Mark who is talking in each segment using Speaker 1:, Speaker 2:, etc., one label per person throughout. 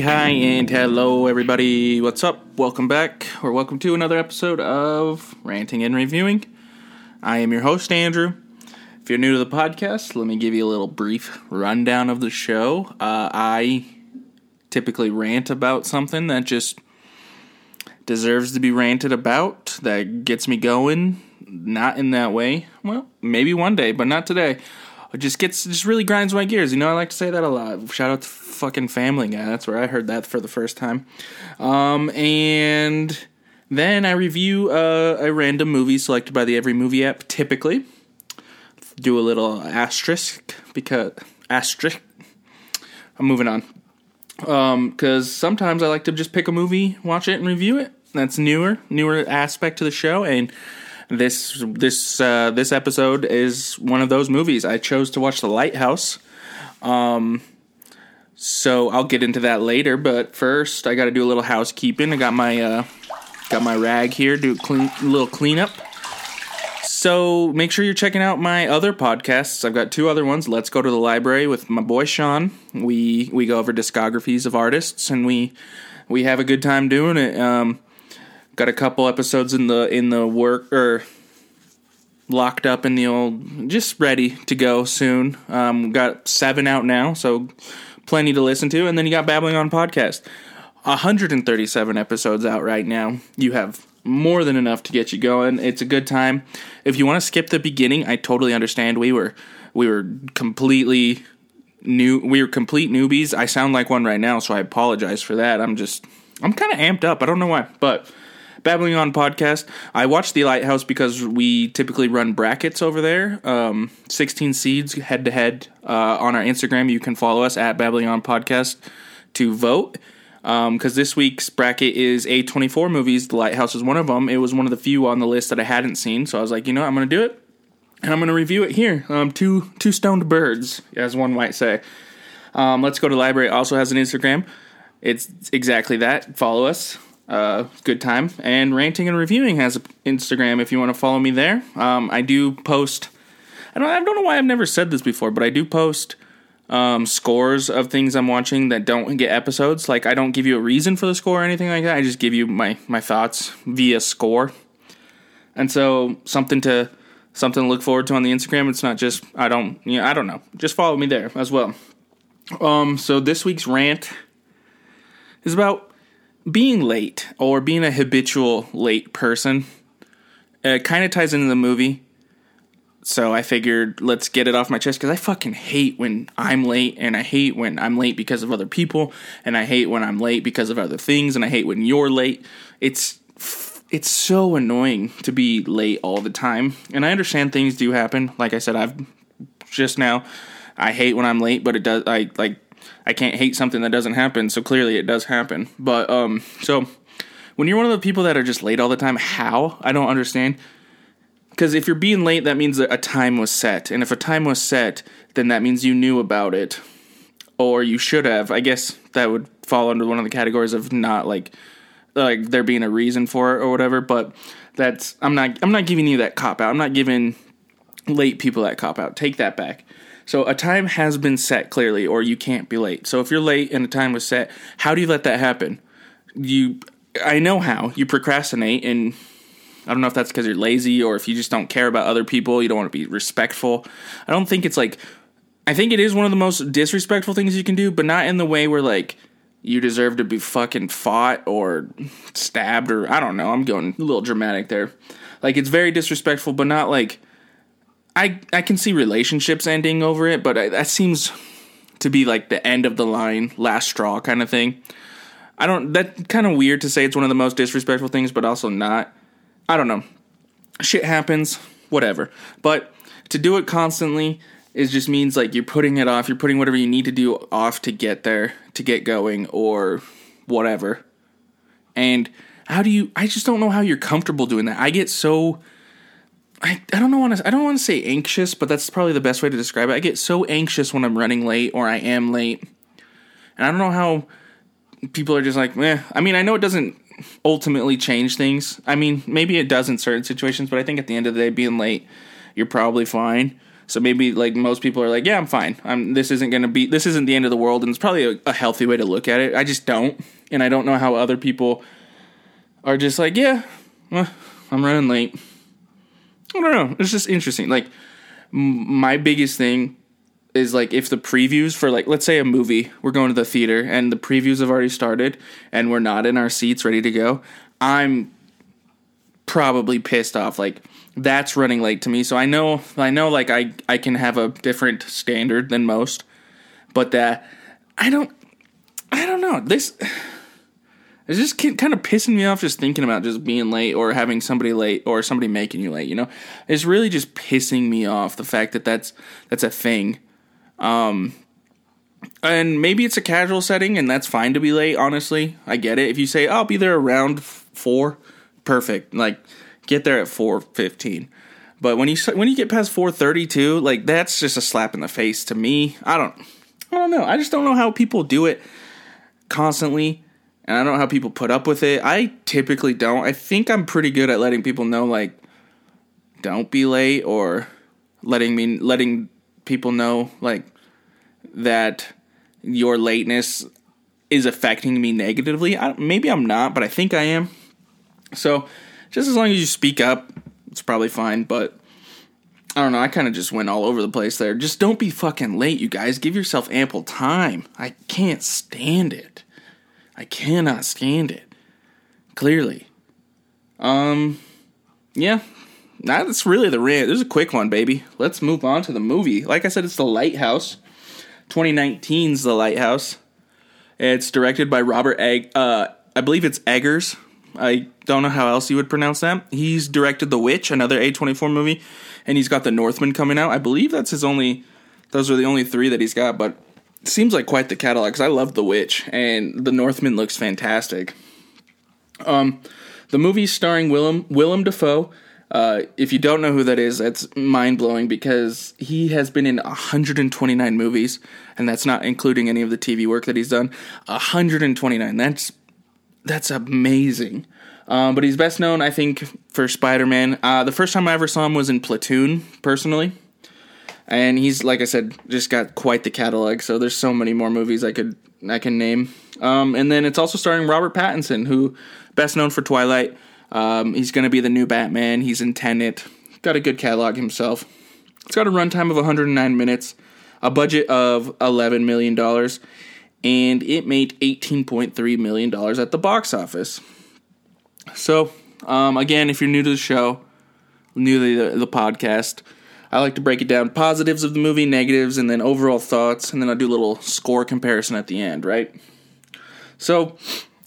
Speaker 1: Hi, and hello, everybody. What's up? Welcome back, or welcome to another episode of Ranting and Reviewing. I am your host, Andrew. If you're new to the podcast, let me give you a little brief rundown of the show. Uh, I typically rant about something that just deserves to be ranted about, that gets me going. Not in that way. Well, maybe one day, but not today. It just gets just really grinds my gears. You know, I like to say that a lot. Shout out to fucking Family Guy. That's where I heard that for the first time. Um, and then I review uh, a random movie selected by the Every Movie app. Typically, do a little asterisk because asterisk. I'm moving on because um, sometimes I like to just pick a movie, watch it, and review it. That's newer, newer aspect to the show, and this this uh, this episode is one of those movies. I chose to watch The Lighthouse. Um, so I'll get into that later, but first I got to do a little housekeeping. I got my uh, got my rag here, do a clean little cleanup. So make sure you're checking out my other podcasts. I've got two other ones. Let's go to the library with my boy Sean. We we go over discographies of artists and we we have a good time doing it. Um, got a couple episodes in the in the work or locked up in the old just ready to go soon. Um, got seven out now so plenty to listen to and then you got babbling on podcast. 137 episodes out right now. You have more than enough to get you going. It's a good time. If you want to skip the beginning i totally understand. We were we were completely new we were complete newbies. I sound like one right now so i apologize for that. I'm just i'm kind of amped up. I don't know why but Babbling On podcast. I watch The Lighthouse because we typically run brackets over there. Um, 16 seeds head to head on our Instagram. You can follow us at Babbling On podcast to vote. Because um, this week's bracket is A24 movies. The Lighthouse is one of them. It was one of the few on the list that I hadn't seen. So I was like, you know? I'm going to do it. And I'm going to review it here. Um, two, two stoned birds, as one might say. Um, let's go to library. Also has an Instagram. It's exactly that. Follow us uh, good time. And ranting and reviewing has an Instagram if you want to follow me there. Um, I do post. I don't. I don't know why I've never said this before, but I do post um, scores of things I'm watching that don't get episodes. Like I don't give you a reason for the score or anything like that. I just give you my my thoughts via score. And so something to something to look forward to on the Instagram. It's not just I don't you know, I don't know. Just follow me there as well. Um so this week's rant is about being late or being a habitual late person uh, it kind of ties into the movie. So I figured let's get it off my chest because I fucking hate when I'm late and I hate when I'm late because of other people and I hate when I'm late because of other things and I hate when you're late. It's it's so annoying to be late all the time. And I understand things do happen. Like I said, I've just now I hate when I'm late, but it does I like I can't hate something that doesn't happen. So clearly it does happen. But um, so when you're one of the people that are just late all the time, how I don't understand. Because if you're being late, that means that a time was set, and if a time was set, then that means you knew about it, or you should have. I guess that would fall under one of the categories of not like like there being a reason for it or whatever. But that's I'm not I'm not giving you that cop out. I'm not giving late people that cop out. Take that back. So a time has been set clearly, or you can't be late. So if you're late and a time was set, how do you let that happen? You, I know how. You procrastinate, and I don't know if that's because you're lazy or if you just don't care about other people. You don't want to be respectful. I don't think it's like. I think it is one of the most disrespectful things you can do, but not in the way where like you deserve to be fucking fought or stabbed or I don't know. I'm going a little dramatic there. Like it's very disrespectful, but not like I I can see relationships ending over it, but I, that seems to be like the end of the line, last straw kind of thing. I don't. That kind of weird to say it's one of the most disrespectful things, but also not. I don't know. Shit happens, whatever. But to do it constantly is just means like you're putting it off. You're putting whatever you need to do off to get there, to get going, or whatever. And how do you? I just don't know how you're comfortable doing that. I get so I, I don't want to I don't want to say anxious, but that's probably the best way to describe it. I get so anxious when I'm running late or I am late. And I don't know how people are just like, eh. I mean, I know it doesn't ultimately change things. I mean, maybe it does in certain situations, but I think at the end of the day being late, you're probably fine. So maybe like most people are like, yeah, I'm fine. I'm this isn't gonna be this isn't the end of the world, and it's probably a, a healthy way to look at it. I just don't, and I don't know how other people are just like, yeah, I'm running late. I don't know. It's just interesting. Like m- my biggest thing is like if the previews for like let's say a movie we're going to the theater and the previews have already started and we're not in our seats ready to go i'm probably pissed off like that's running late to me so i know i know like i i can have a different standard than most but that i don't i don't know this it's just kind of pissing me off just thinking about just being late or having somebody late or somebody making you late you know it's really just pissing me off the fact that that's that's a thing um, and maybe it's a casual setting, and that's fine to be late. Honestly, I get it. If you say I'll be there around four, perfect. Like get there at four fifteen. But when you when you get past four thirty two, like that's just a slap in the face to me. I don't, I don't know. I just don't know how people do it constantly, and I don't know how people put up with it. I typically don't. I think I'm pretty good at letting people know like, don't be late, or letting me letting people know like that your lateness is affecting me negatively. I, maybe I'm not, but I think I am. So, just as long as you speak up, it's probably fine. But I don't know. I kind of just went all over the place there. Just don't be fucking late, you guys. Give yourself ample time. I can't stand it. I cannot stand it. Clearly. Um, yeah, that's really the rant. There's a quick one, baby. Let's move on to the movie. Like I said, it's The Lighthouse. 2019's The Lighthouse. It's directed by Robert Egg. Uh, I believe it's Eggers. I don't know how else you would pronounce that. He's directed The Witch, another A24 movie, and he's got The Northman coming out. I believe that's his only. Those are the only three that he's got, but seems like quite the catalog. Because I love The Witch, and The Northman looks fantastic. Um, the movie's starring Willem Willem Dafoe. Uh, if you don't know who that is, that's mind blowing because he has been in 129 movies, and that's not including any of the TV work that he's done. 129. That's that's amazing. Um, but he's best known, I think, for Spider Man. Uh, the first time I ever saw him was in Platoon, personally. And he's like I said, just got quite the catalog. So there's so many more movies I could I can name. Um, and then it's also starring Robert Pattinson, who best known for Twilight. Um, he's going to be the new Batman. He's in Tenet. Got a good catalog himself. It's got a runtime of 109 minutes, a budget of 11 million dollars, and it made 18.3 million dollars at the box office. So, um, again, if you're new to the show, new to the, the podcast, I like to break it down positives of the movie, negatives, and then overall thoughts, and then I'll do a little score comparison at the end, right? So,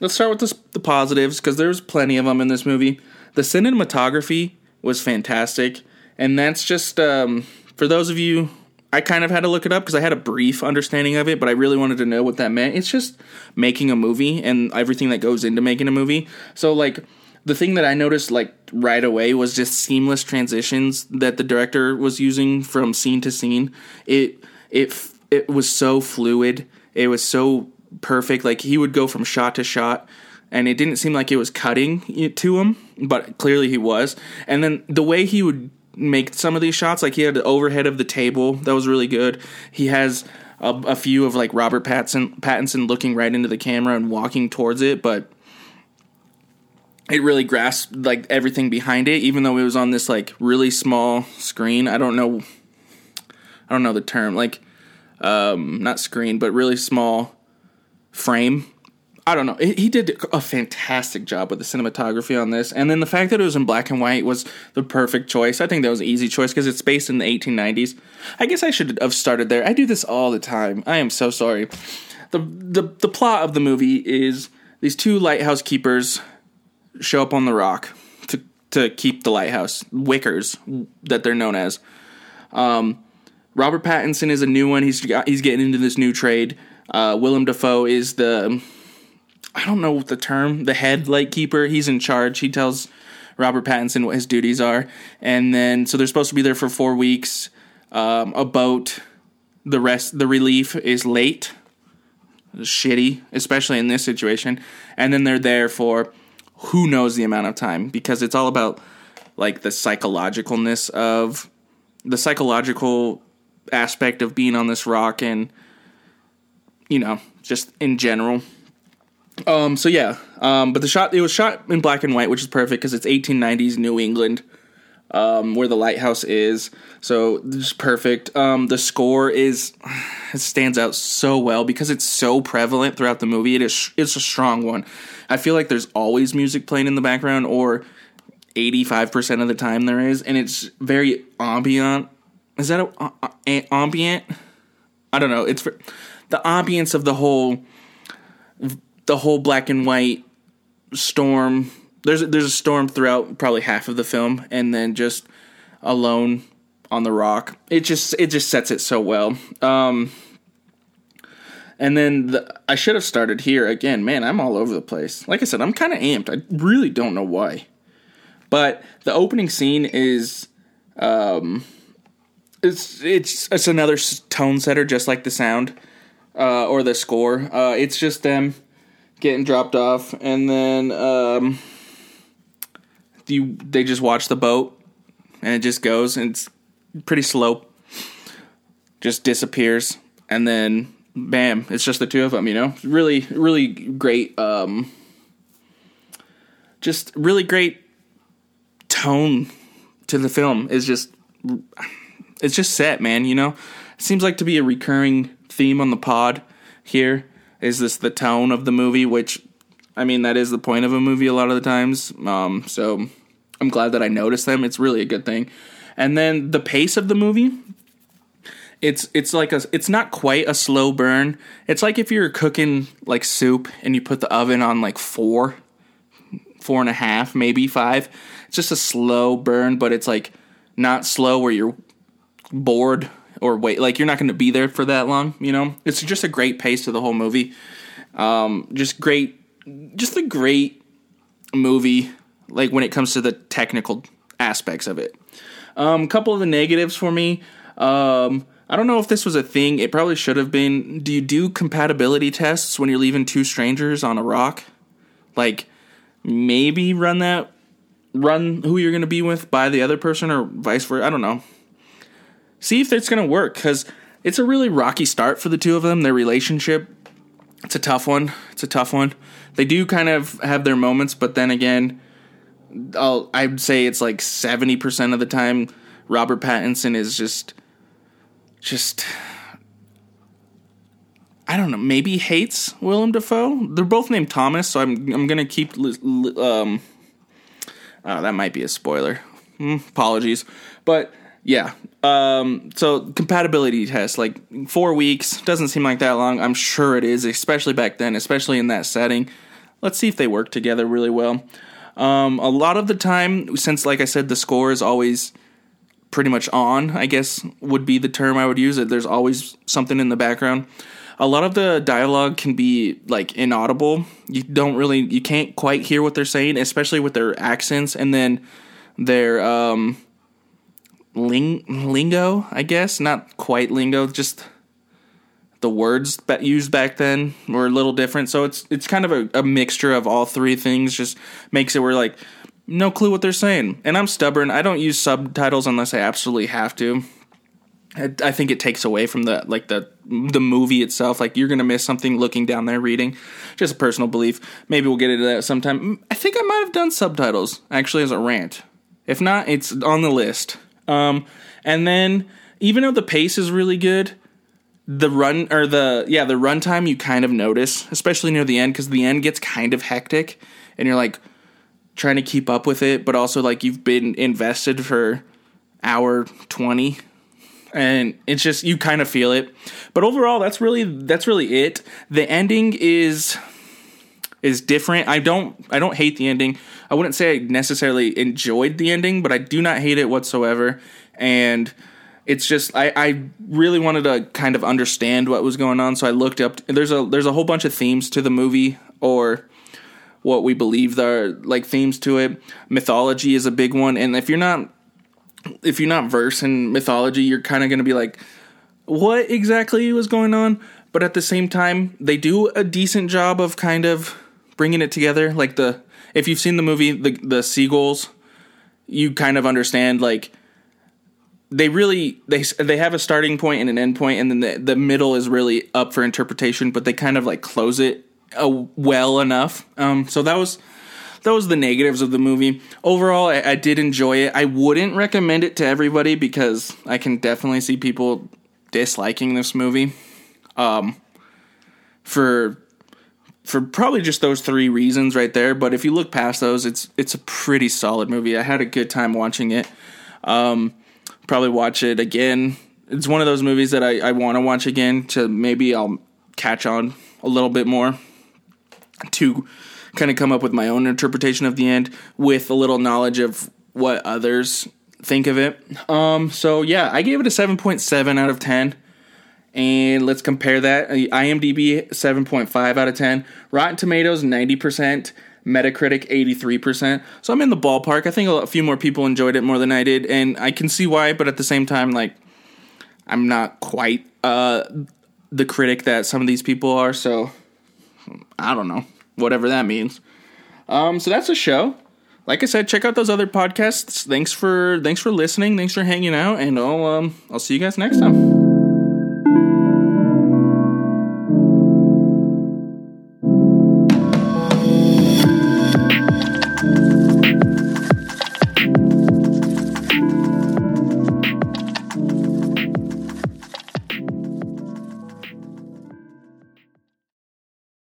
Speaker 1: let's start with the, the positives because there's plenty of them in this movie. The cinematography was fantastic, and that's just um, for those of you. I kind of had to look it up because I had a brief understanding of it, but I really wanted to know what that meant. It's just making a movie and everything that goes into making a movie. So, like, the thing that I noticed like right away was just seamless transitions that the director was using from scene to scene. It it it was so fluid. It was so perfect. Like he would go from shot to shot, and it didn't seem like it was cutting to him, but clearly he was. And then the way he would make some of these shots, like he had the overhead of the table that was really good. He has a, a few of like Robert Pattinson, Pattinson looking right into the camera and walking towards it, but it really grasped like everything behind it, even though it was on this like really small screen. I don't know, I don't know the term, like um, not screen, but really small frame. I don't know. He did a fantastic job with the cinematography on this, and then the fact that it was in black and white was the perfect choice. I think that was an easy choice because it's based in the 1890s. I guess I should have started there. I do this all the time. I am so sorry. the the The plot of the movie is these two lighthouse keepers show up on the rock to to keep the lighthouse wickies that they're known as. Um, Robert Pattinson is a new one. He's he's getting into this new trade. Uh, Willem Dafoe is the I don't know what the term, the head lightkeeper. He's in charge. He tells Robert Pattinson what his duties are, and then so they're supposed to be there for four weeks. Um, a boat, the rest, the relief is late, shitty, especially in this situation, and then they're there for who knows the amount of time because it's all about like the psychologicalness of the psychological aspect of being on this rock and you know just in general. Um so yeah um but the shot it was shot in black and white which is perfect because it's 1890s new england um where the lighthouse is. So just perfect. Um the score is it stands out so well because it's so prevalent throughout the movie. It is it's a strong one. I feel like there's always music playing in the background or 85% of the time there is and it's very ambient. Is that a, a, a ambient? I don't know. It's for, the ambience of the whole the whole black and white storm there's there's a storm throughout probably half of the film and then just alone on the rock it just it just sets it so well um and then the, I should have started here again. Man, I'm all over the place. Like I said, I'm kind of amped. I really don't know why. But the opening scene is um it's it's it's another tone setter just like the sound uh, or the score. Uh, it's just them getting dropped off and then um you they just watch the boat and it just goes and it's pretty slow. Just disappears and then bam, it's just the two of them, you know? Really really great um just really great tone to the film is just it's just set, man, you know? It seems like to be a recurring theme on the pod here is this the tone of the movie, which I mean that is the point of a movie a lot of the times. Um so I'm glad that I noticed them. It's really a good thing. And then the pace of the movie, it's it's like a it's not quite a slow burn. It's like if you're cooking like soup and you put the oven on like four, four and a half, maybe five. It's just a slow burn, but it's like not slow where you're bored or wait like you're not going to be there for that long. You know, it's just a great pace to the whole movie. Um, just great, just a great movie. Like when it comes to the technical aspects of it. A um, couple of the negatives for me. Um, I don't know if this was a thing. It probably should have been. Do you do compatibility tests when you're leaving two strangers on a rock? Like, maybe run that, run who you're going to be with by the other person or vice versa. I don't know. See if it's going to work because it's a really rocky start for the two of them. Their relationship, it's a tough one. It's a tough one. They do kind of have their moments, but then again, I'll, I'd say it's like 70% of the time Robert Pattinson is just just I don't know, maybe hates Willem Dafoe. They're both named Thomas, so I'm I'm going to keep um oh, that might be a spoiler. Mm, apologies. But yeah. Um so compatibility test like 4 weeks doesn't seem like that long. I'm sure it is, especially back then, especially in that setting. Let's see if they work together really well. Um, a lot of the time, since like I said, the score is always pretty much on. I guess would be the term I would use. It there's always something in the background. A lot of the dialogue can be like inaudible. You don't really, you can't quite hear what they're saying, especially with their accents and then their um, ling- lingo. I guess not quite lingo, just the words that used back then were a little different. So it's it's kind of a, a mixture of all three things. Just makes it where like no clue what they're saying. And I'm stubborn. I don't use subtitles unless I absolutely have to. I, I think it takes away from the like the the movie itself. Like you're gonna miss something looking down there reading. Just a personal belief. Maybe we'll get into that sometime. Mm, I think I might have done subtitles actually as a rant. If not, it's on the list. Um, and then even though the pace is really good, the run or the yeah the runtime you kind of notice, especially near the end, because the end gets kind of hectic, and you're like trying to keep up with it, but also like you've been invested for hour twenty, and it's just you kind of feel it. But overall, that's really that's really it. The ending is is different. I don't I don't hate the ending. I wouldn't say I necessarily enjoyed the ending, but I do not hate it whatsoever. And it's just I, I really wanted to kind of understand what was going on, so I looked up. There's a there's a whole bunch of themes to the movie, or what we believe are like themes to it. Mythology is a big one, and if you're not if you're not versed in mythology, you're kind of going to be like, what exactly was going on? But at the same time, they do a decent job of kind of bringing it together. Like the if you've seen the movie the the seagulls, you kind of understand like they really they they have a starting point and an end point, and then the the middle is really up for interpretation. But they kind of like close it uh, well enough. Um, so that was that was the negatives of the movie. Overall, I, I, did enjoy it. I wouldn't recommend it to everybody because I can definitely see people disliking this movie. Um, for for probably just those three reasons right there. But if you look past those, it's it's a pretty solid movie. I had a good time watching it. Um, probably watch it again. It's one of those movies that I, I want to watch again to maybe I'll catch on a little bit more to kind of come up with my own interpretation of the end with a little knowledge of what others think of it. Um, so yeah, I gave it a 7.7 out of 10. And let's compare that. IMDb 7.5 out of 10. Rotten Tomatoes 90%. Metacritic 83%. So I'm in the ballpark. I think a few more people enjoyed it more than I did and I can see why, but at the same time like I'm not quite uh the critic that some of these people are, so I don't know. Whatever that means. Um so that's a show. Like I said, check out those other podcasts. Thanks for thanks for listening. Thanks for hanging out and I'll um I'll see you guys next time.